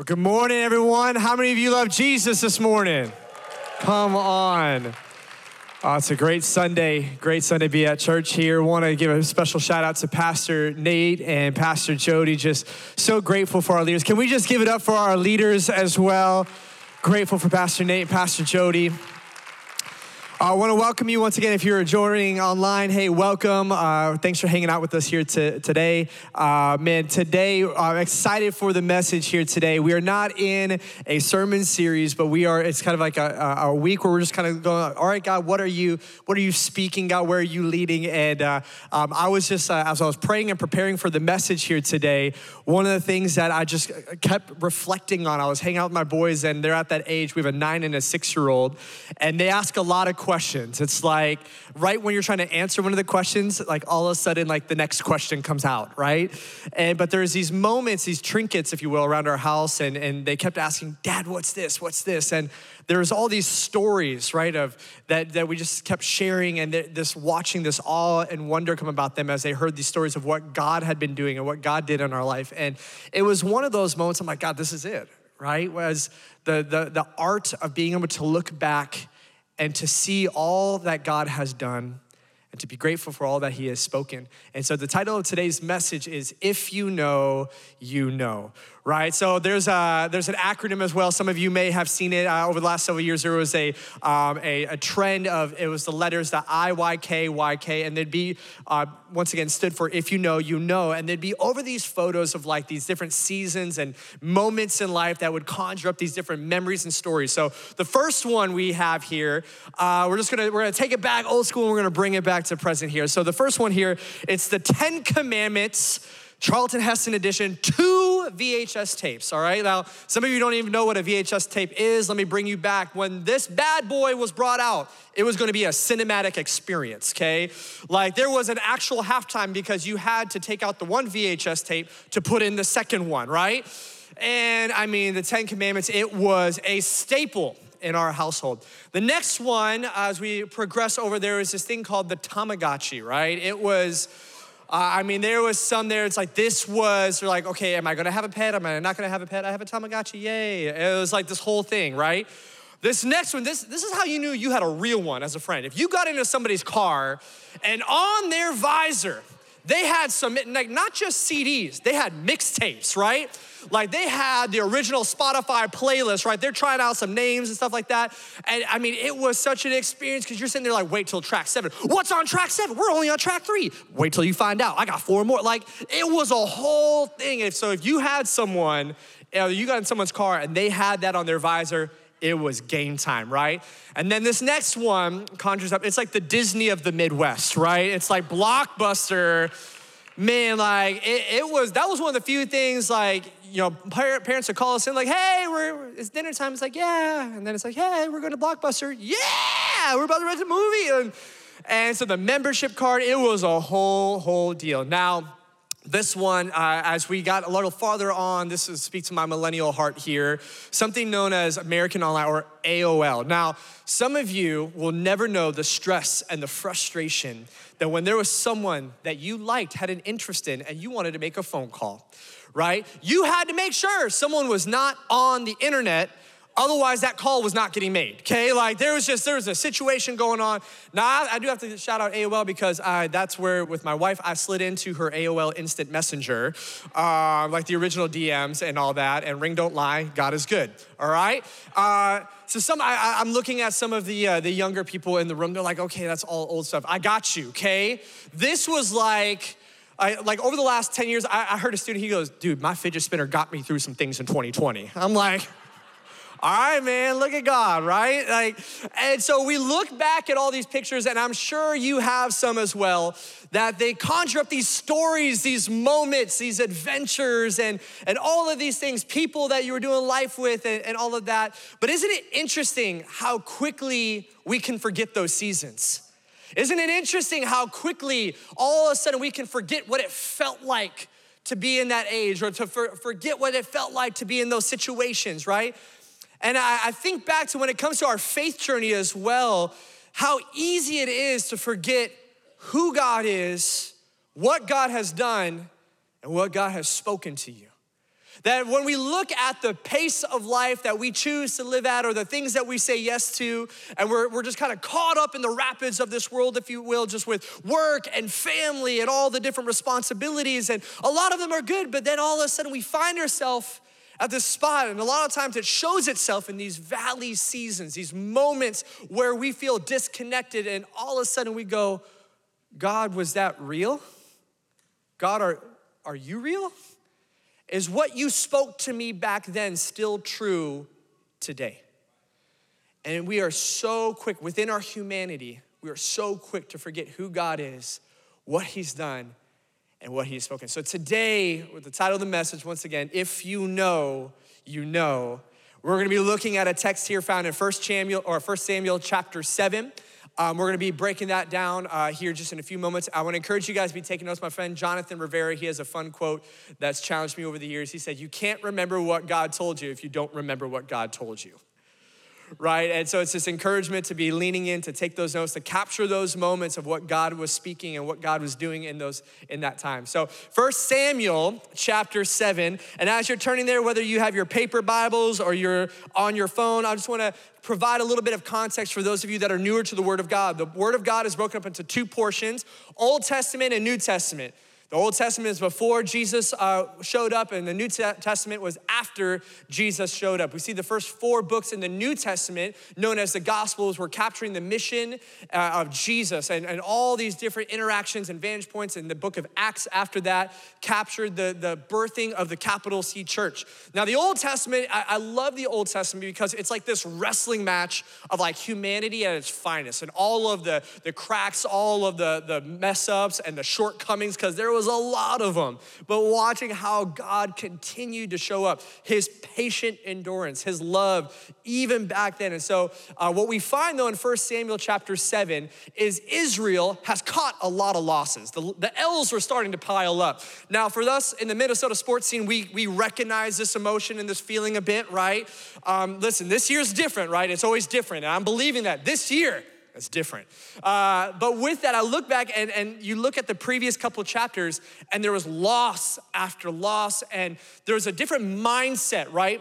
Well, good morning, everyone. How many of you love Jesus this morning? Come on. Oh, it's a great Sunday, great Sunday to be at church here. Want to give a special shout out to Pastor Nate and Pastor Jody. Just so grateful for our leaders. Can we just give it up for our leaders as well? Grateful for Pastor Nate and Pastor Jody. I want to welcome you once again. If you're joining online, hey, welcome. Uh, thanks for hanging out with us here to, today. Uh, man, today, I'm excited for the message here today. We are not in a sermon series, but we are, it's kind of like a, a week where we're just kind of going, all right, God, what are you, what are you speaking, God? Where are you leading? And uh, um, I was just, uh, as I was praying and preparing for the message here today, one of the things that I just kept reflecting on, I was hanging out with my boys, and they're at that age. We have a nine and a six year old, and they ask a lot of questions questions. It's like right when you're trying to answer one of the questions, like all of a sudden, like the next question comes out, right? And but there's these moments, these trinkets, if you will, around our house, and, and they kept asking, Dad, what's this? What's this? And there's all these stories, right, of that, that we just kept sharing and this watching this awe and wonder come about them as they heard these stories of what God had been doing and what God did in our life. And it was one of those moments, I'm like, God, this is it, right? Was the the the art of being able to look back and to see all that God has done and to be grateful for all that He has spoken. And so the title of today's message is If You Know, You Know, right? So there's a, there's an acronym as well. Some of you may have seen it uh, over the last several years. There was a, um, a, a, trend of it was the letters the I Y K Y K, and they'd be uh, once again stood for if you know, you know, and they'd be over these photos of like these different seasons and moments in life that would conjure up these different memories and stories. So the first one we have here, uh, we're just gonna we're gonna take it back old school and we're gonna bring it back to present here. So the first one here, it's the Ten Commandments Charlton Heston edition, two VHS tapes, all right? Now, some of you don't even know what a VHS tape is. Let me bring you back. When this bad boy was brought out, it was gonna be a cinematic experience, okay? Like there was an actual halftime because you had to take out the one VHS tape to put in the second one, right? And I mean, the Ten Commandments, it was a staple in our household. The next one, as we progress over, there is this thing called the Tamagotchi, right? It was uh, I mean, there was some there, it's like this was, they're like, okay, am I gonna have a pet? Am I not gonna have a pet? I have a Tamagotchi, yay. It was like this whole thing, right? This next one, this, this is how you knew you had a real one as a friend. If you got into somebody's car and on their visor, they had some, like not just CDs, they had mixtapes, right? Like they had the original Spotify playlist, right? They're trying out some names and stuff like that. And I mean, it was such an experience because you're sitting there like, wait till track seven. What's on track seven? We're only on track three. Wait till you find out. I got four more. Like it was a whole thing. And so if you had someone, uh, you got in someone's car and they had that on their visor, it was game time, right? And then this next one conjures up, it's like the Disney of the Midwest, right? It's like blockbuster. Man, like it, it was, that was one of the few things like you know, parents would call us in like, hey, we're, it's dinner time. It's like, yeah. And then it's like, hey, we're going to Blockbuster. Yeah, we're about to rent a movie. And, and so the membership card, it was a whole, whole deal. Now, this one, uh, as we got a little farther on, this is, speaks to my millennial heart here, something known as American Online or AOL. Now, some of you will never know the stress and the frustration that when there was someone that you liked, had an interest in, and you wanted to make a phone call right? You had to make sure someone was not on the internet Otherwise, that call was not getting made, okay? Like there was just, there was a situation going on. Now, I, I do have to shout out AOL because I, that's where, with my wife, I slid into her AOL Instant Messenger, uh, like the original DMs and all that, and ring don't lie, God is good, all right? Uh, so some, I, am looking at some of the, uh, the younger people in the room, they're like, okay, that's all old stuff. I got you, okay? This was like, I, like over the last 10 years, I, I heard a student, he goes, dude, my fidget spinner got me through some things in 2020. I'm like, all right, man, look at God, right? Like, and so we look back at all these pictures, and I'm sure you have some as well, that they conjure up these stories, these moments, these adventures, and, and all of these things, people that you were doing life with, and, and all of that. But isn't it interesting how quickly we can forget those seasons? Isn't it interesting how quickly all of a sudden we can forget what it felt like to be in that age or to for, forget what it felt like to be in those situations, right? And I, I think back to when it comes to our faith journey as well, how easy it is to forget who God is, what God has done, and what God has spoken to you. That when we look at the pace of life that we choose to live at, or the things that we say yes to, and we're, we're just kind of caught up in the rapids of this world, if you will, just with work and family and all the different responsibilities, and a lot of them are good, but then all of a sudden we find ourselves at this spot. And a lot of times it shows itself in these valley seasons, these moments where we feel disconnected, and all of a sudden we go, God, was that real? God, are, are you real? Is what you spoke to me back then still true today? And we are so quick, within our humanity, we are so quick to forget who God is, what He's done, and what He's spoken. So today, with the title of the message, once again, if you know, you know, we're gonna be looking at a text here found in 1 Samuel or 1 Samuel chapter 7. Um, we're going to be breaking that down uh, here just in a few moments. I want to encourage you guys to be taking notes. My friend Jonathan Rivera, he has a fun quote that's challenged me over the years. He said, You can't remember what God told you if you don't remember what God told you right? And so it's this encouragement to be leaning in, to take those notes, to capture those moments of what God was speaking and what God was doing in those in that time. So First Samuel chapter 7, and as you're turning there, whether you have your paper Bibles or you're on your phone, I just want to provide a little bit of context for those of you that are newer to the Word of God. The Word of God is broken up into two portions Old Testament and New Testament. The Old Testament is before Jesus uh, showed up, and the New Testament was after Jesus showed up. We see the first four books in the New Testament, known as the Gospels, were capturing the mission uh, of Jesus and, and all these different interactions and vantage points. And the book of Acts, after that, captured the, the birthing of the capital C church. Now, the Old Testament, I, I love the Old Testament because it's like this wrestling match of like humanity at its finest and all of the, the cracks, all of the, the mess ups and the shortcomings, because there was was a lot of them. But watching how God continued to show up, his patient endurance, his love, even back then. And so, uh, what we find though in 1 Samuel chapter 7 is Israel has caught a lot of losses. The, the L's were starting to pile up. Now, for us in the Minnesota sports scene, we, we recognize this emotion and this feeling a bit, right? Um, listen, this year's different, right? It's always different. And I'm believing that this year, it's different. Uh, but with that, I look back and, and you look at the previous couple chapters, and there was loss after loss, and there was a different mindset, right?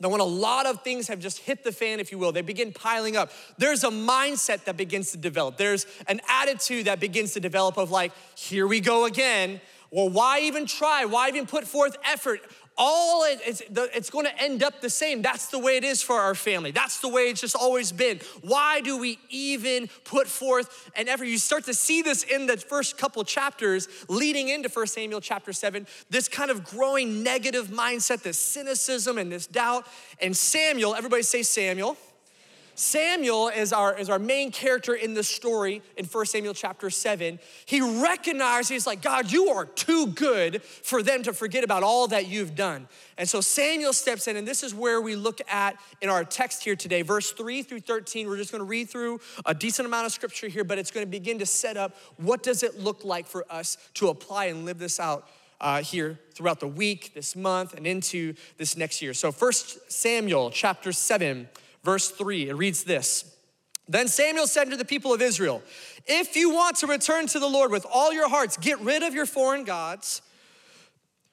That when a lot of things have just hit the fan, if you will, they begin piling up. There's a mindset that begins to develop. There's an attitude that begins to develop of like, here we go again. Well, why even try? Why even put forth effort? All it, it's, it's going to end up the same. That's the way it is for our family. That's the way it's just always been. Why do we even put forth an effort? You start to see this in the first couple chapters leading into 1 Samuel chapter 7, this kind of growing negative mindset, this cynicism and this doubt. And Samuel, everybody say Samuel. Samuel is our, is our main character in the story in 1 Samuel chapter 7. He recognizes, he's like, God, you are too good for them to forget about all that you've done. And so Samuel steps in, and this is where we look at in our text here today, verse 3 through 13. We're just gonna read through a decent amount of scripture here, but it's gonna begin to set up what does it look like for us to apply and live this out uh, here throughout the week, this month, and into this next year. So, First Samuel chapter 7 verse 3. It reads this Then Samuel said to the people of Israel, If you want to return to the Lord with all your hearts, get rid of your foreign gods.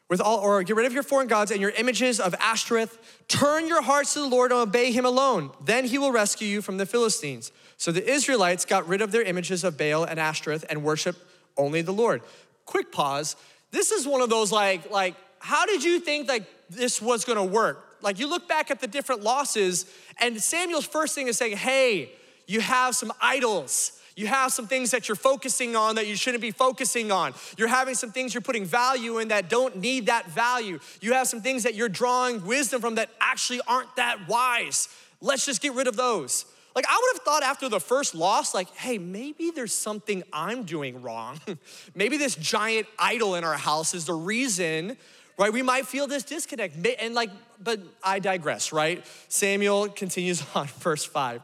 With all, or get rid of your foreign gods and your images of Ashtoreth. Turn your hearts to the Lord and obey him alone. Then he will rescue you from the Philistines. So the Israelites got rid of their images of Baal and Ashtoreth and worship only the Lord. Quick pause. This is one of those like, like, how did you think like this was gonna work? Like you look back at the different losses, and Samuel's first thing is saying, hey, you have some idols. You have some things that you're focusing on that you shouldn't be focusing on. You're having some things you're putting value in that don't need that value. You have some things that you're drawing wisdom from that actually aren't that wise. Let's just get rid of those. Like, I would have thought after the first loss, like, hey, maybe there's something I'm doing wrong. maybe this giant idol in our house is the reason right? We might feel this disconnect. And like, but I digress, right? Samuel continues on, verse five.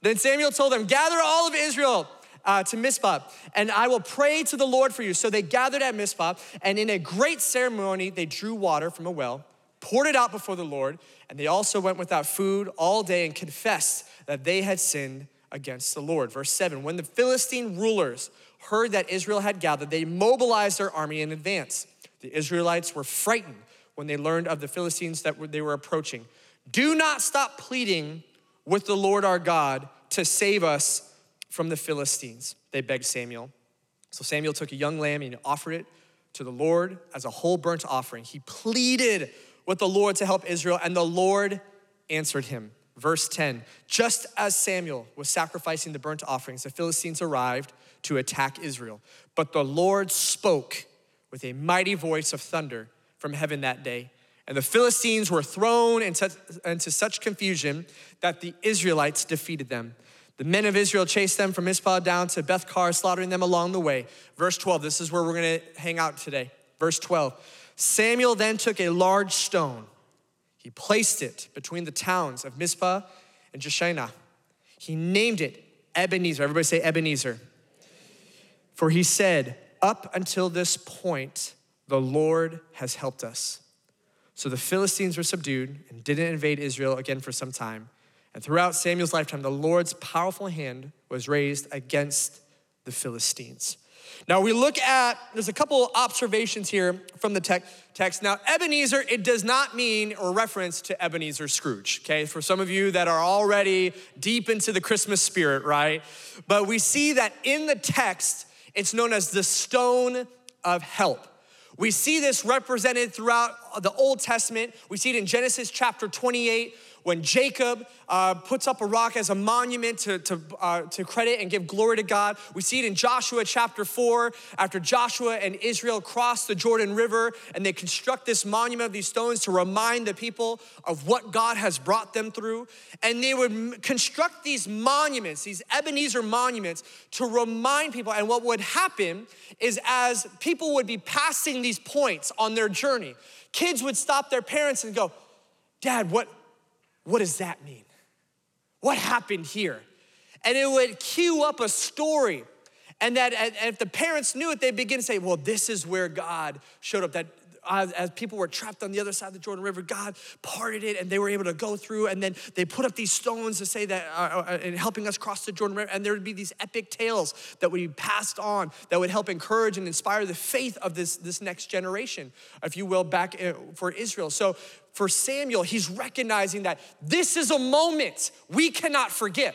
Then Samuel told them, Gather all of Israel. Uh, to Mizpah, and I will pray to the Lord for you. So they gathered at Mizpah, and in a great ceremony, they drew water from a well, poured it out before the Lord, and they also went without food all day and confessed that they had sinned against the Lord. Verse 7 When the Philistine rulers heard that Israel had gathered, they mobilized their army in advance. The Israelites were frightened when they learned of the Philistines that they were approaching. Do not stop pleading with the Lord our God to save us from the Philistines, they begged Samuel. So Samuel took a young lamb and offered it to the Lord as a whole burnt offering. He pleaded with the Lord to help Israel, and the Lord answered him. Verse 10 Just as Samuel was sacrificing the burnt offerings, the Philistines arrived to attack Israel. But the Lord spoke with a mighty voice of thunder from heaven that day. And the Philistines were thrown into, such confusion that the Israelites defeated them. The men of Israel chased them from Mizpah down to Beth-car, slaughtering them along the way. Verse 12, this is where we're gonna hang out today. Verse 12 Samuel then took a large stone, he placed it between the towns of Mizpah and Jeshanah. He named it Ebenezer. Everybody say Ebenezer. For he said, Up until this point, the Lord has helped us. So the Philistines were subdued and didn't invade Israel again for some time. And throughout Samuel's lifetime, the Lord's powerful hand was raised against the Philistines. Now we look at, there's a couple observations here from the text. Now, Ebenezer, it does not mean or reference to Ebenezer Scrooge, okay? For some of you that are already deep into the Christmas spirit, right? But we see that in the text, it's known as the stone of help. We see this represented throughout the Old Testament. We see it in Genesis chapter 28 when Jacob uh, puts up a rock as a monument to, to, uh, to credit and give glory to God. We see it in Joshua chapter 4, after Joshua and Israel cross the Jordan River and they construct this monument of these stones to remind the people of what God has brought them through. And they would construct these monuments, these Ebenezer monuments, to remind people. And what would happen is as people would be passing these points on their journey, kids would stop their parents and go, Dad, what, what does that mean? What happened here? And it would cue up a story. And that and if the parents knew it, they'd begin to say, well, this is where God showed up. That as, as, people were trapped on the other side of the Jordan River, God parted it and they were able to go through. And then they put up these stones to say that, uh, uh, in helping us cross the Jordan River. And there would be these epic tales that would be passed on that would help encourage and inspire the faith of this, this next generation, if you will, back uh, for Israel. So for Samuel, he's recognizing that this is a moment we cannot forget.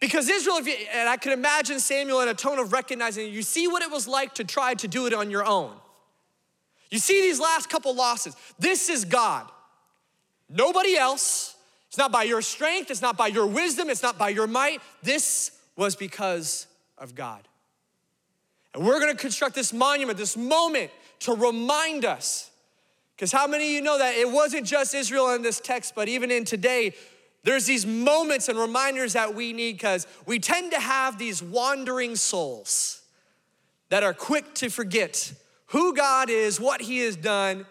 Because Israel, you, and I can imagine Samuel in a tone of recognizing, you see what it was like to try to do it on your own. You see these last couple losses. This is God. Nobody else. It's not by your strength, it's not by your wisdom, it's not by your might. This was because of God. And we're gonna construct this monument, this moment to remind us because how many of you know that it wasn't just Israel in this text, but even in today, there's these moments and reminders that we need because we tend to have these wandering souls that are quick to forget who God is, what He has done,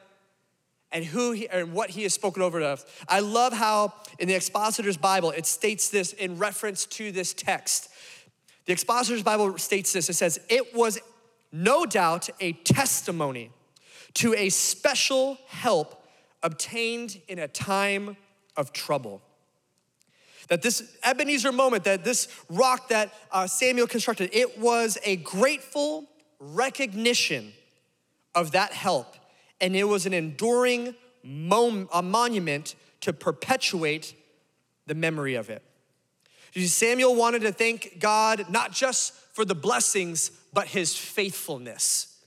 and who he, and what He has spoken over to us. I love how in the Expositor's Bible it states this in reference to this text. The Expositor's Bible states this. It says, "It was no doubt a testimony." to a special help obtained in a time of trouble. That this Ebenezer moment, that this rock that uh, Samuel constructed, it was a grateful recognition of that help, and it was an enduring mom- a monument to perpetuate the memory of it. Samuel wanted to thank God not just for the blessings, but his faithfulness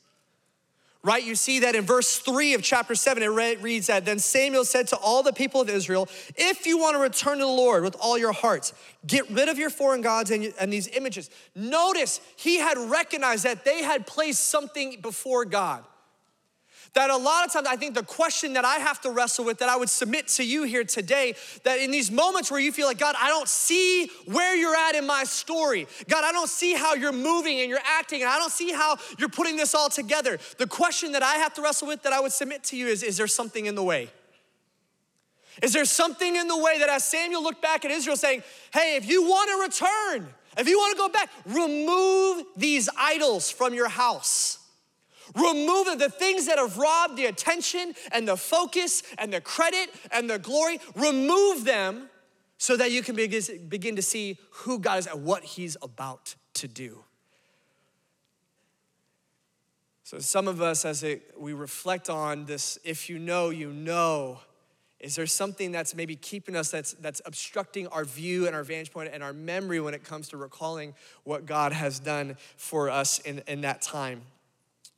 right? You see that in verse 3 of chapter 7, it reads that Then Samuel said to all the people of Israel, If you want to return to the Lord with all your hearts, get rid of your foreign gods and, and these images. Notice he had recognized that they had placed something before God. That a lot of times, I think the question that I have to wrestle with, that I would submit to you here today, that in these moments where you feel like, God, I don't see where you're at in my story. God, I don't see how you're moving and you're acting, and I don't see how you're putting this all together. The question that I have to wrestle with, that I would submit to you, is Is there something in the way? Is there something in the way that as Samuel looked back at Israel saying, Hey, if you want to return, if you want to go back, remove these idols from your house. Remove the things that have robbed the attention and the focus and the credit and the glory. Remove them so that you can begin to see who God is and what He's about to do. So, some of us, as we reflect on this, if you know, you know, is there something that's maybe keeping us, that's, that's obstructing our view and our vantage point and our memory when it comes to recalling what God has done for us in, in that time?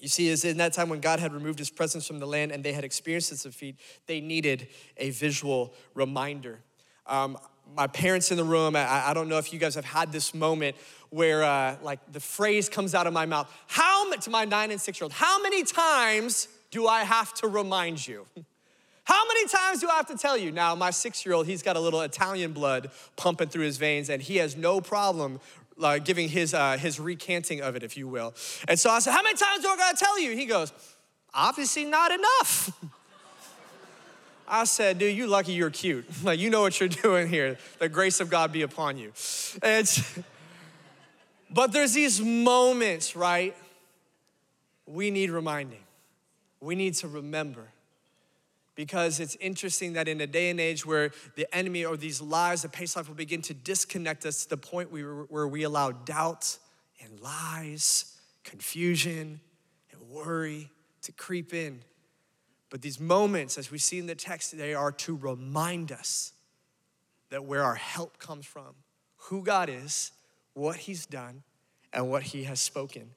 You see, is in that time when God had removed his presence from the land and they had experienced this defeat, they needed a visual reminder. Um, my parents in the room, I, I, don't know if you guys have had this moment where uh, like the phrase comes out of my mouth, how, to my nine and six year old, how many times do I have to remind you? How many times do I have to tell you? Now, my six year old, he's got a little Italian blood pumping through his veins, and he has no problem uh, giving his, uh, his recanting of it, if you will. And so I said, How many times do I gotta tell you? He goes, Obviously, not enough. I said, Dude, you lucky you're cute. Like, you know what you're doing here. The grace of God be upon you. And, but there's these moments, right? We need reminding. We need to remember because it's interesting that in a day and age where the enemy or these lies of Pace Life will begin to disconnect us to the point where we allow doubt and lies, confusion and worry to creep in. But these moments, as we see in the text, they are to remind us that where our help comes from, who God is, what He's done, and what He has spoken.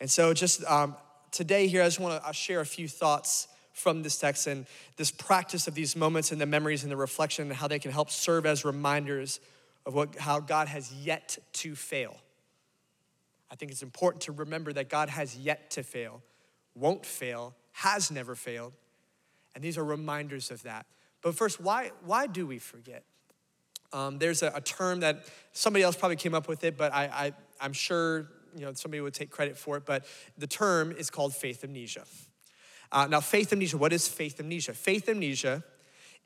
And so, just um, today here, I just want to share a few thoughts from this text and this practice of these moments and the memories and the reflection and how they can help serve as reminders of what, how God has yet to fail. I think it's important to remember that God has yet to fail, won't fail, has never failed. And these are reminders of that. But first, why, why do we forget? Um, there's a, a, term that somebody else probably came up with it, but I, I, I'm sure you know, somebody would take credit for it. But the term is called faith amnesia. Uh, now, faith amnesia, what is faith amnesia? Faith amnesia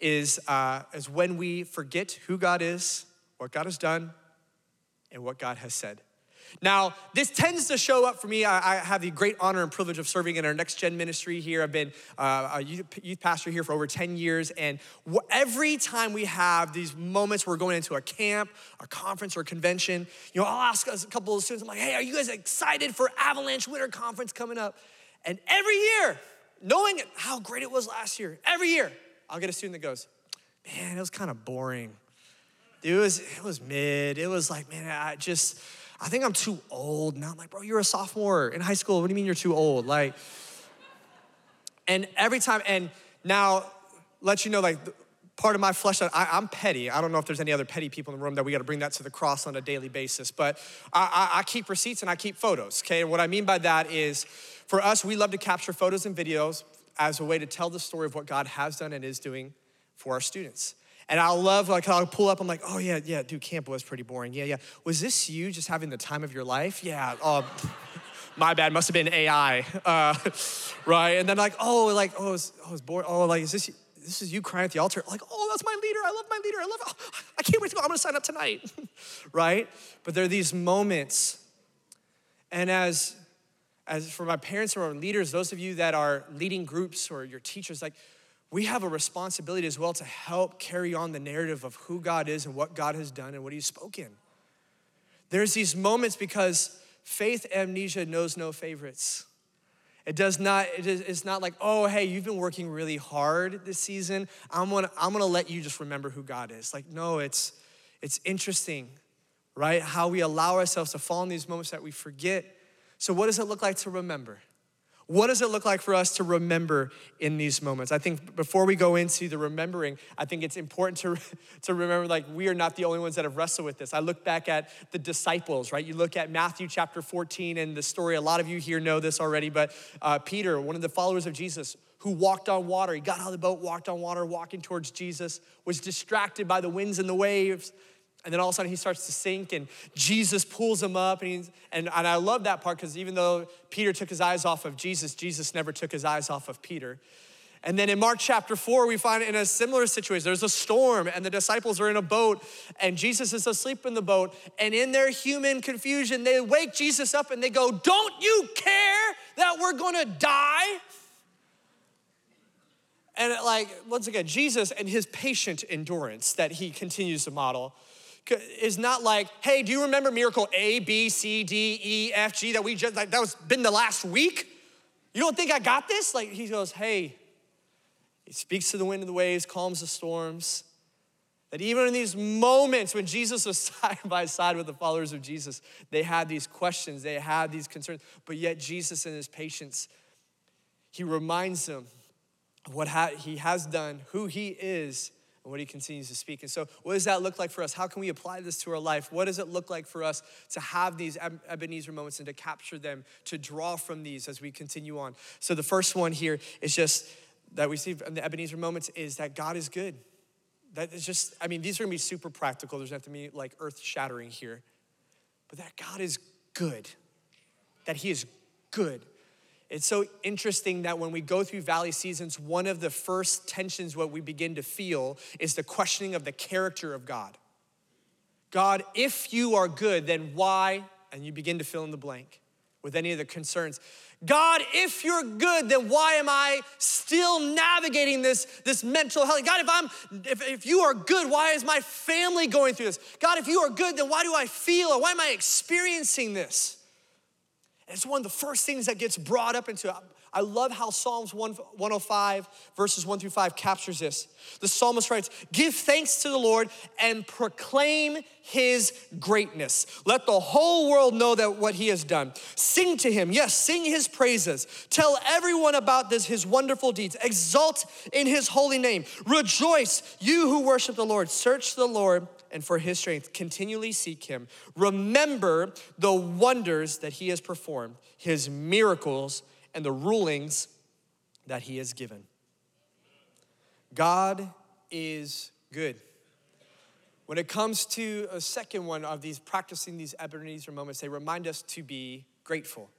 is, uh, is when we forget who God is, what God has done, and what God has said. Now, this tends to show up for me. I, I, have the great honor and privilege of serving in our next gen ministry here. I've been uh, a youth, youth, pastor here for over 10 years. And every time we have these moments we're going into a camp, a conference, or a convention, you know, I'll ask a couple of students, I'm like, hey, are you guys excited for Avalanche Winter Conference coming up? And every year, knowing how great it was last year, every year, I'll get a student that goes, man, it was kind of boring. It was, it was mid. It was like, man, I just, I think I'm too old. Now I'm like, bro, you're a sophomore in high school. What do you mean you're too old? Like, and every time, and now let you know, like, part of my flesh, I, am petty. I don't know if there's any other petty people in the room that we got to bring that to the cross on a daily basis, but I, I, I keep receipts and I keep photos, okay? And what I mean by that is, for us, we love to capture photos and videos as a way to tell the story of what God has done and is doing for our students. And I love, like, I'll pull up, I'm like, oh, yeah, yeah, dude, camp was pretty boring. Yeah, yeah. Was this you just having the time of your life? Yeah. Oh, my bad, must have been AI. Uh, right? And then, like, oh, like, oh, it's, oh, it's boring. Oh, like, is this, this is you crying at the altar? Like, oh, that's my leader. I love my leader. I love, oh, I can't wait to go. I'm gonna sign up tonight. right? But there are these moments. And as as for my parents or our leaders, those of you that are leading groups or your teachers, like we have a responsibility as well to help carry on the narrative of who God is and what God has done and what He's spoken. There's these moments because faith amnesia knows no favorites. It does not, it is, it's not like, oh, hey, you've been working really hard this season. I'm gonna, I'm gonna let you just remember who God is. Like, no, it's, it's interesting, right? How we allow ourselves to fall in these moments that we forget so, what does it look like to remember? What does it look like for us to remember in these moments? I think before we go into the remembering, I think it's important to, to remember like we are not the only ones that have wrestled with this. I look back at the disciples, right? You look at Matthew chapter 14 and the story, a lot of you here know this already, but uh, Peter, one of the followers of Jesus, who walked on water, he got out of the boat, walked on water, walking towards Jesus, was distracted by the winds and the waves, and then all of a sudden he starts to sink, and Jesus pulls him up. And, and, and I love that part because even though Peter took his eyes off of Jesus, Jesus never took his eyes off of Peter. And then in Mark chapter 4, we find in a similar situation, there's a storm, and the disciples are in a boat, and Jesus is asleep in the boat. And in their human confusion, they wake Jesus up and they go, Don't you care that we're gonna die? And like, once again, Jesus and his patient endurance that he continues to model is not like, hey, do you remember miracle A, B, C, D, E, F, G that we just, like, that was been the last week? You don't think I got this? Like he goes, hey, he speaks to the wind and the waves, calms the storms. That even in these moments when Jesus was side by side with the followers of Jesus, they had these questions, they had these concerns, but yet Jesus, in his patience, he reminds them of what he has done, who he is, and what he continues to speak. And so, what does that look like for us? How can we apply this to our life? What does it look like for us to have these Ebenezer moments and to capture them, to draw from these as we continue on? So, the first one here is just that we see in the Ebenezer moments is that God is good. That is just, I mean, these are gonna be super practical. There's not to be like earth shattering here. But that God is good, that He is good. It's so interesting that when we go through valley seasons, one of the first tensions what we begin to feel is the questioning of the character of God. God, if you are good, then why? And you begin to fill in the blank with any of the concerns. God, if you're good, then why am I still navigating this, this mental health? God, if I'm if, if you are good, why is my family going through this? God, if you are good, then why do I feel or why am I experiencing this? And it's one of the first things that gets brought up into it. I love how Psalms 105, verses 1 through 5 captures this. The psalmist writes, Give thanks to the Lord and proclaim his greatness. Let the whole world know that what he has done. Sing to him, yes, sing his praises. Tell everyone about this, his wonderful deeds. Exult in his holy name. Rejoice, you who worship the Lord. Search the Lord and for his strength. Continually seek him. Remember the wonders that he has performed, his miracles and the rulings that he has given. God is good. When it comes to a second one of these practicing these Ebenezer moments, they remind us to be grateful.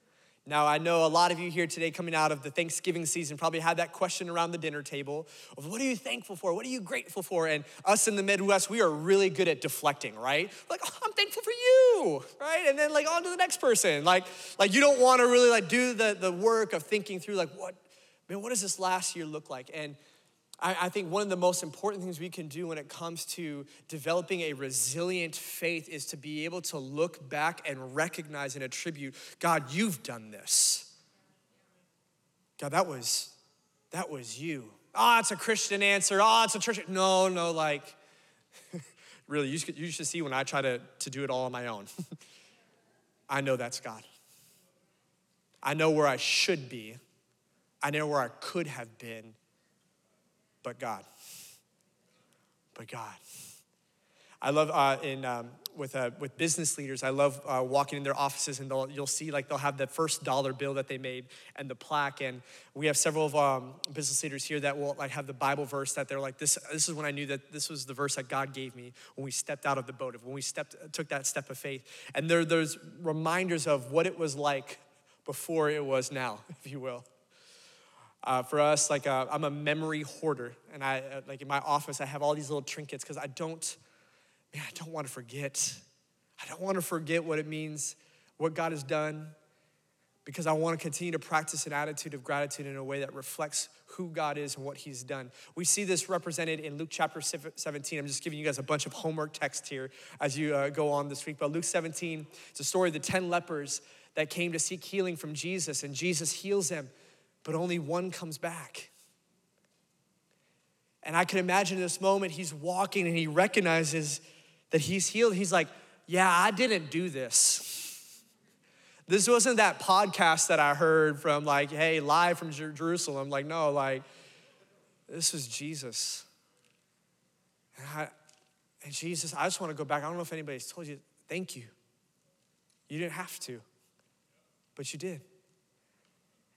Now, I know a lot of you here today coming out of the Thanksgiving season probably had that question around the dinner table of what are you thankful for? What are you grateful for? And us in the Midwest, we are really good at deflecting, right? Like, oh, I'm thankful for you, right? And then like on to the next person. Like, like you don't want to really like do the, the work of thinking through like what, man, what does this last year look like? And I, I think one of the most important things we can do when it comes to developing a resilient faith is to be able to look back and recognize and attribute, God, you've done this. God, that was that was you. Oh, it's a Christian answer. Oh, it's a church. No, no, like, really, you should, you should see when I try to, to do it all on my own. I know that's God. I know where I should be. I know where I could have been but God. But God. I love uh, in um, with uh, with business leaders. I love uh, walking in their offices and they'll, you'll see like they'll have the first dollar bill that they made and the plaque. And we have several of um, business leaders here that will like have the Bible verse that they're like this. This is when I knew that this was the verse that God gave me when we stepped out of the boat, when we stepped took that step of faith. And there there's reminders of what it was like before it was now, if you will. Uh, for us, like uh, I'm a memory hoarder, and I uh, like in my office I have all these little trinkets because I don't, man, I don't want to forget. I don't want to forget what it means, what God has done, because I want to continue to practice an attitude of gratitude in a way that reflects who God is and what He's done. We see this represented in Luke chapter 17. I'm just giving you guys a bunch of homework text here as you uh, go on this week. But Luke 17, it's a story of the 10 lepers that came to seek healing from Jesus, and Jesus heals them but only one comes back. And I can imagine in this moment, he's walking and he recognizes that he's healed. He's like, Yeah, I didn't do this. This wasn't that podcast that I heard from, like, hey, live from Jerusalem. Like, no, like, this was Jesus. And, I, and Jesus, I just want to go back. I don't know if anybody's told you, thank you. You didn't have to, but you did.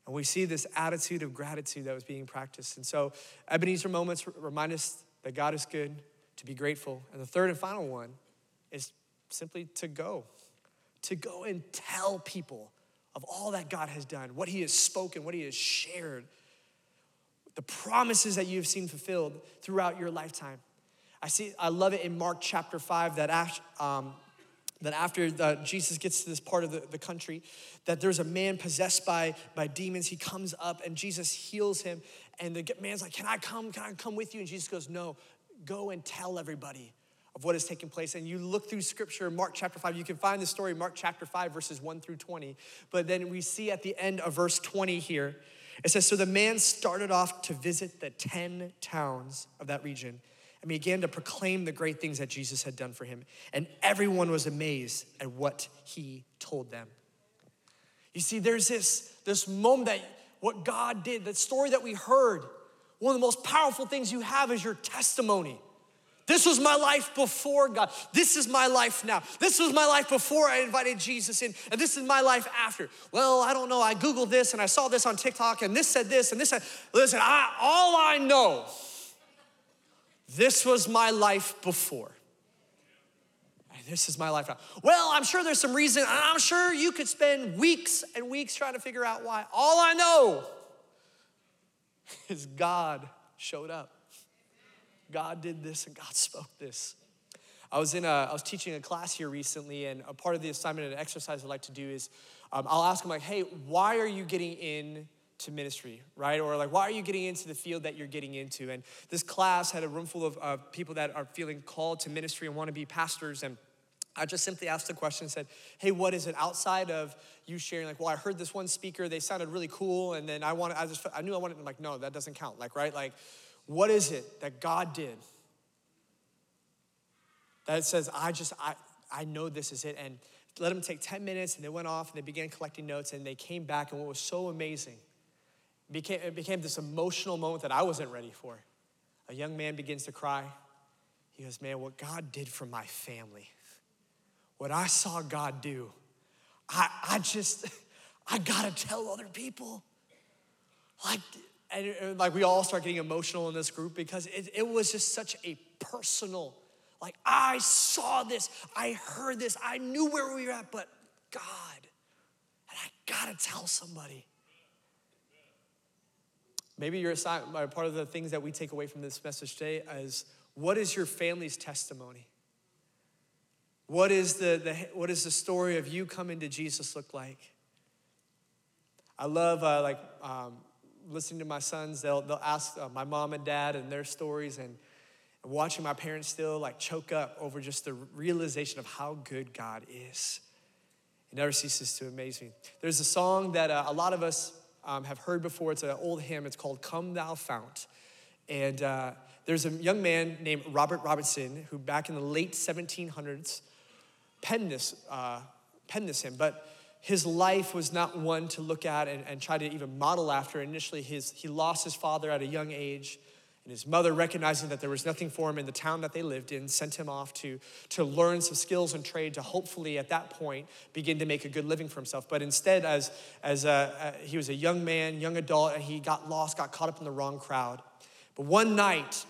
And we see this attitude of gratitude that was being practiced. And so, Ebenezer moments remind us that God is good, to be grateful. And the third and final one is simply to go, to go and tell people of all that God has done, what He has spoken, what He has shared, the promises that you have seen fulfilled throughout your lifetime. I see, I love it in Mark chapter 5 that um, that after the, Jesus gets to this part of the, the country, that there's a man possessed by, by demons. He comes up and Jesus heals him. And the man's like, Can I come? Can I come with you? And Jesus goes, No, go and tell everybody of what is taking place. And you look through scripture, Mark chapter 5, you can find the story, Mark chapter 5, verses 1 through 20. But then we see at the end of verse 20 here, it says, So the man started off to visit the 10 towns of that region and began to proclaim the great things that Jesus had done for him. And everyone was amazed at what he told them. You see, there's this, this moment that what God did, that story that we heard, one of the most powerful things you have is your testimony. This was my life before God. This is my life now. This was my life before I invited Jesus in, and this is my life after. Well, I don't know. I Googled this and I saw this on TikTok, and this said this and this said, listen, I, all I know, this was my life before. This is my life now. Well, I'm sure there's some reason, I'm sure you could spend weeks and weeks trying to figure out why. All I know is God showed up. God did this and God spoke this. I was in a, I was teaching a class here recently, and a part of the assignment and exercise I like to do is um, I'll ask them like, "Hey, why are you getting in to ministry, right? Or like, why are you getting into the field that you're getting into?" And this class had a room full of uh, people that are feeling called to ministry and want to be pastors, and I just simply asked the question and said, Hey, what is it outside of you sharing? Like, well, I heard this one speaker, they sounded really cool, and then I wanted, I just, I knew I wanted, I'm like, no, that doesn't count. Like, right? Like, what is it that God did that says, I just, I, I know this is it? And let them take 10 minutes, and they went off and they began collecting notes, and they came back, and what was so amazing, it became, it became this emotional moment that I wasn't ready for. A young man begins to cry. He goes, Man, what God did for my family, what I saw God do, I, I just, I gotta tell other people. Like, and, like we all start getting emotional in this group because it, it was just such a personal, like I saw this, I heard this, I knew where we were at, but God, and I gotta tell somebody. Maybe you're part of the things that we take away from this message today is what is your family's testimony? What is the, the what is the story of you coming to Jesus look like? I love uh, like um, listening to my sons, they'll, they'll ask uh, my mom and dad and their stories and, and watching my parents still like choke up over just the realization of how good God is. It never ceases to amaze me. There's a song that uh, a lot of us um, have heard before. It's an old hymn. It's called Come Thou Fount. And uh, there's a young man named Robert Robertson who back in the late 1700s penned this, uh, penned this hymn. But his life was not one to look at and, and try to even model after. Initially, his, he lost his father at a young age. And his mother, recognizing that there was nothing for him in the town that they lived in, sent him off to, to learn some skills and trade to hopefully, at that point, begin to make a good living for himself. But instead, as, as a, a, he was a young man, young adult, and he got lost, got caught up in the wrong crowd. But one night,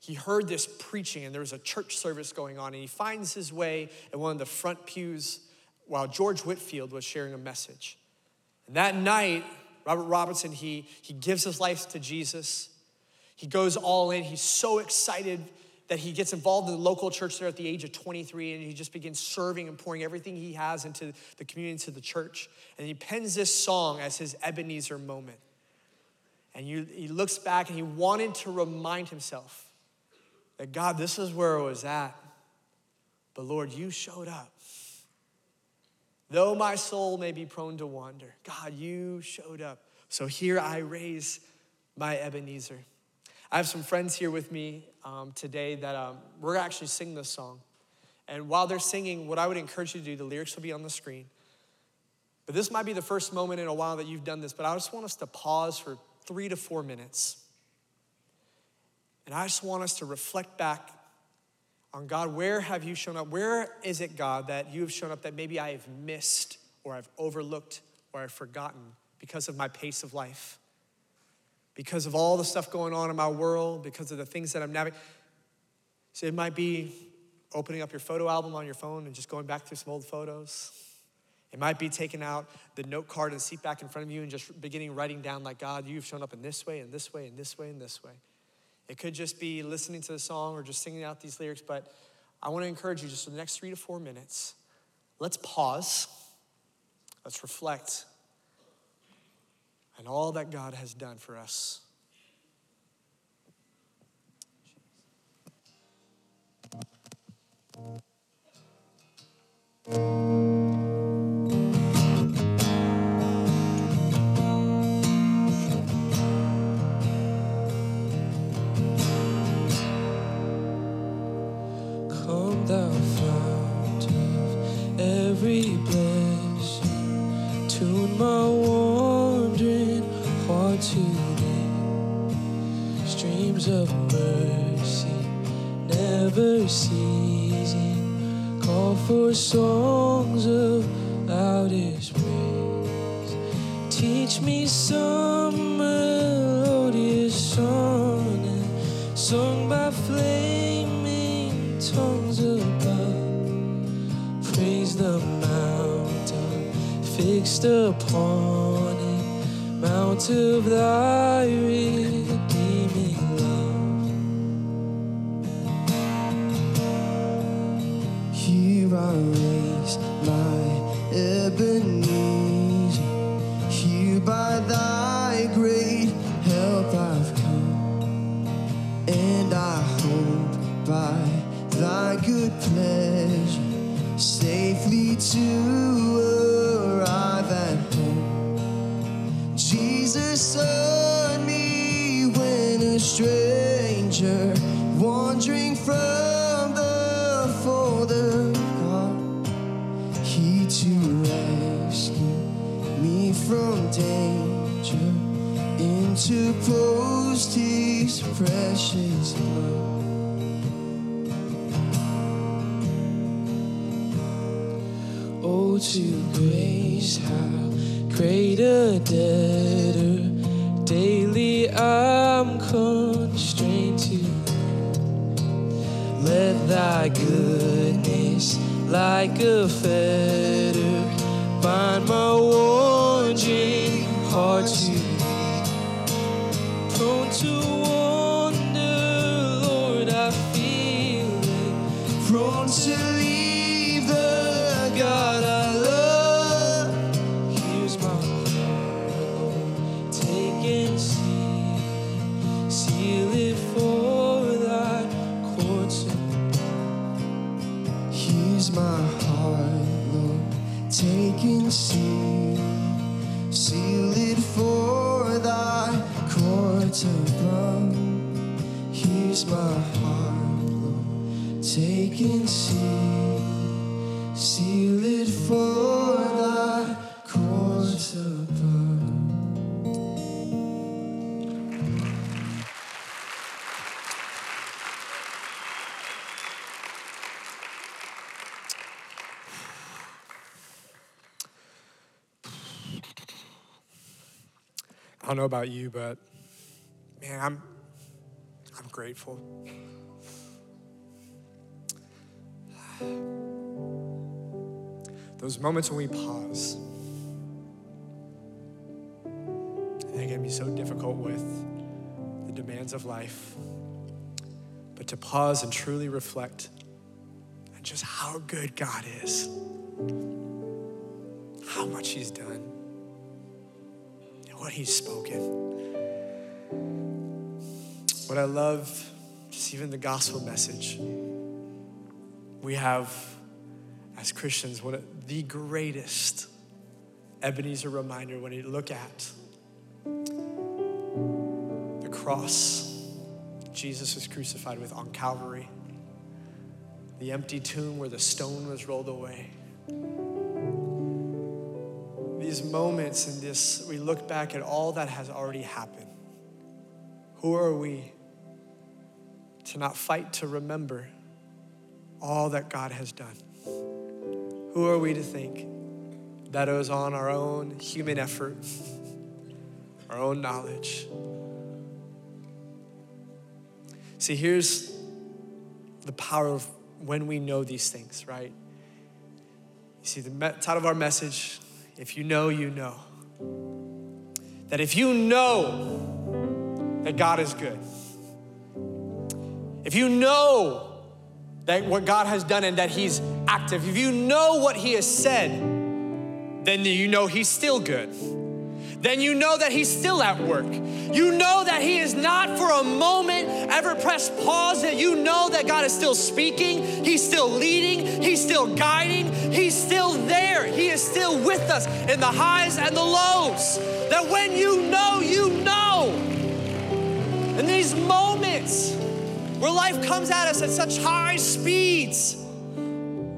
he heard this preaching, and there was a church service going on, and he finds his way in one of the front pews while George Whitefield was sharing a message. And that night, Robert Robertson, he, he gives his life to Jesus. He goes all in. He's so excited that he gets involved in the local church there at the age of 23 and he just begins serving and pouring everything he has into the community, into the church. And he pens this song as his Ebenezer moment. And you, he looks back and he wanted to remind himself that God, this is where it was at. But Lord, you showed up. Though my soul may be prone to wander, God, you showed up. So here I raise my Ebenezer. I have some friends here with me um, today that um, we're actually sing this song. And while they're singing, what I would encourage you to do, the lyrics will be on the screen. But this might be the first moment in a while that you've done this, but I just want us to pause for three to four minutes. And I just want us to reflect back on God, where have you shown up? Where is it, God, that you have shown up that maybe I have missed or I've overlooked or I've forgotten because of my pace of life? Because of all the stuff going on in my world, because of the things that I'm navigating. So it might be opening up your photo album on your phone and just going back through some old photos. It might be taking out the note card and seat back in front of you and just beginning writing down, like, God, you've shown up in this way, and this way, and this way, and this way. It could just be listening to the song or just singing out these lyrics, but I want to encourage you just for the next three to four minutes, let's pause, let's reflect and all that God has done for us. A stranger wandering from the fold of God. He to rescue me from danger, interposed his precious blood. Oh, to grace, how great a debtor Thy goodness, like a fetter, seal, it for thy courts above. Here's my heart, Lord. Take and seal I don't know about you, but man, I'm I'm grateful. Those moments when we pause, they can be so difficult with the demands of life. But to pause and truly reflect on just how good God is, how much He's done, what He's spoken. What I love, just even the gospel message, we have as Christians one of the greatest Ebenezer reminder when you look at the cross Jesus was crucified with on Calvary, the empty tomb where the stone was rolled away. These moments in this, we look back at all that has already happened. Who are we to not fight to remember all that God has done? Who are we to think that it was on our own human effort, our own knowledge? See, here's the power of when we know these things, right? You see, the title of our message, if you know, you know. That if you know that God is good, if you know that what God has done and that He's active, if you know what He has said, then you know He's still good. Then you know that He's still at work. You know that He is not for a moment ever pressed pause, that you know that God is still speaking, He's still leading, He's still guiding, He's still there. He is still with us in the highs and the lows. That when you know, you know. In these moments, where life comes at us at such high speeds.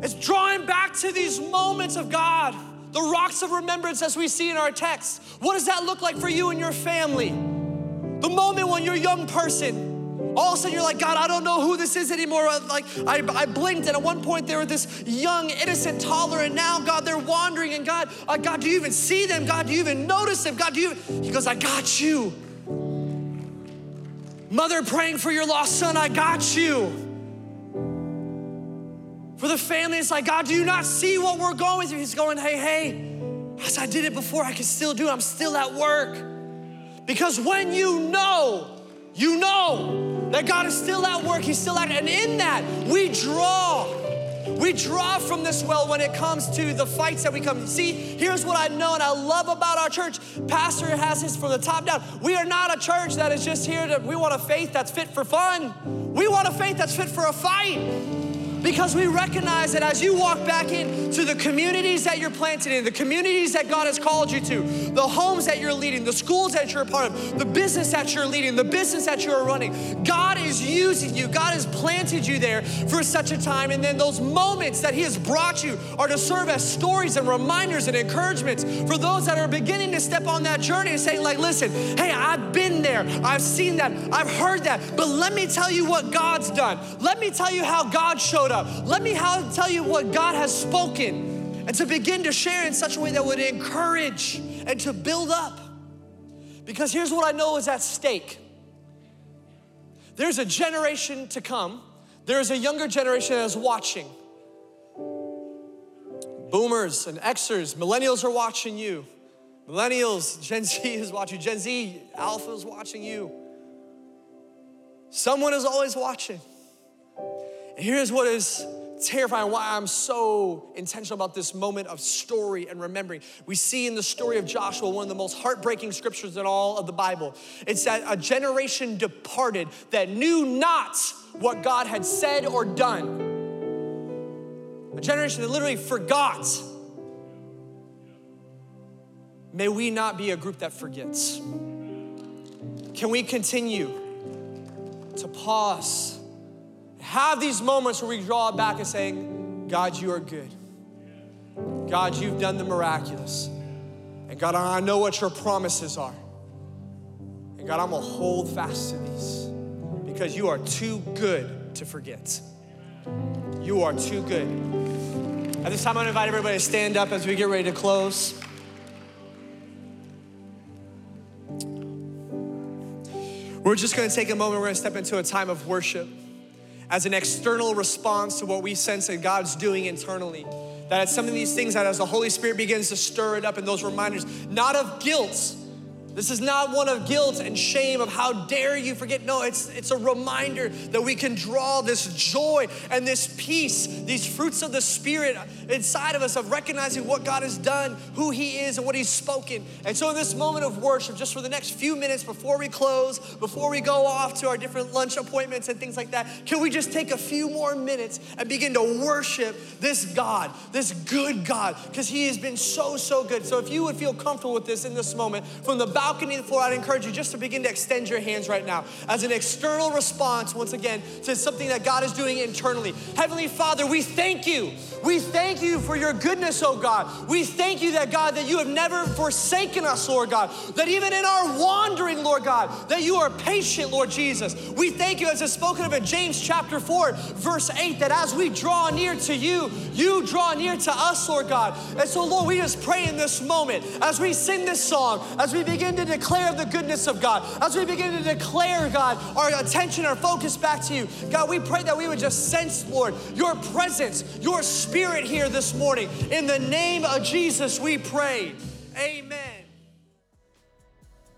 It's drawing back to these moments of God, the rocks of remembrance as we see in our text. What does that look like for you and your family? The moment when you're a young person, all of a sudden you're like, God, I don't know who this is anymore. Like I, I blinked, and at one point they were this young, innocent toddler, and now God, they're wandering. And God, uh, God, do you even see them? God, do you even notice them? God, do you? He goes, I got you. Mother praying for your lost son, I got you. For the family, it's like, God, do you not see what we're going through? He's going, hey, hey, as I did it before, I can still do it. I'm still at work. Because when you know, you know that God is still at work, He's still at, and in that, we draw. We draw from this well when it comes to the fights that we come. See, here's what I know and I love about our church. Pastor has this from the top down. We are not a church that is just here to, we want a faith that's fit for fun. We want a faith that's fit for a fight because we recognize that as you walk back into the communities that you're planted in, the communities that God has called you to, the homes that you're leading, the schools that you're a part of, the business that you're leading, the business that you're running, God is using you. God has planted you there for such a time. And then those moments that He has brought you are to serve as stories and reminders and encouragements for those that are beginning to step on that journey and saying, like, listen, hey, I've been there, I've seen that, I've heard that, but let me tell you what God's done. Let me tell you how God showed showed up. Let me how, tell you what God has spoken and to begin to share in such a way that would encourage and to build up. Because here's what I know is at stake there's a generation to come, there's a younger generation that is watching. Boomers and Xers, millennials are watching you. Millennials, Gen Z is watching. Gen Z, Alpha is watching you. Someone is always watching. And here's what is terrifying why I'm so intentional about this moment of story and remembering. We see in the story of Joshua one of the most heartbreaking scriptures in all of the Bible. It's that a generation departed that knew not what God had said or done. A generation that literally forgot. May we not be a group that forgets. Can we continue to pause? Have these moments where we draw back and saying, God, you are good. God, you've done the miraculous. And God, I know what your promises are. And God, I'm gonna hold fast to these because you are too good to forget. You are too good. At this time, I'm gonna invite everybody to stand up as we get ready to close. We're just gonna take a moment, we're gonna step into a time of worship as an external response to what we sense that God's doing internally. That it's some of these things that as the Holy Spirit begins to stir it up in those reminders, not of guilt, this is not one of guilt and shame of how dare you forget. No, it's, it's a reminder that we can draw this joy and this peace, these fruits of the Spirit inside of us of recognizing what God has done, who He is, and what He's spoken. And so, in this moment of worship, just for the next few minutes before we close, before we go off to our different lunch appointments and things like that, can we just take a few more minutes and begin to worship this God, this good God, because He has been so, so good. So, if you would feel comfortable with this in this moment, from the balcony the floor, I'd encourage you just to begin to extend your hands right now as an external response, once again, to something that God is doing internally. Heavenly Father, we thank you. We thank you for your goodness, oh God. We thank you that, God, that you have never forsaken us, Lord God. That even in our wandering, Lord God, that you are patient, Lord Jesus. We thank you, as is spoken of in James chapter 4, verse 8, that as we draw near to you, you draw near to us, Lord God. And so, Lord, we just pray in this moment as we sing this song, as we begin to declare the goodness of God, as we begin to declare, God, our attention, our focus back to you. God, we pray that we would just sense, Lord, your presence, your spirit here this morning. In the name of Jesus, we pray. Amen.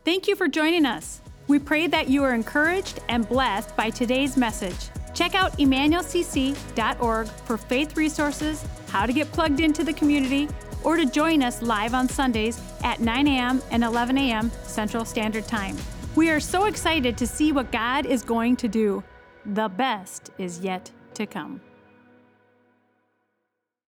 Thank you for joining us. We pray that you are encouraged and blessed by today's message. Check out emmanuelcc.org for faith resources, how to get plugged into the community, or to join us live on Sundays at 9 a.m. and 11 a.m. Central Standard Time. We are so excited to see what God is going to do. The best is yet to come.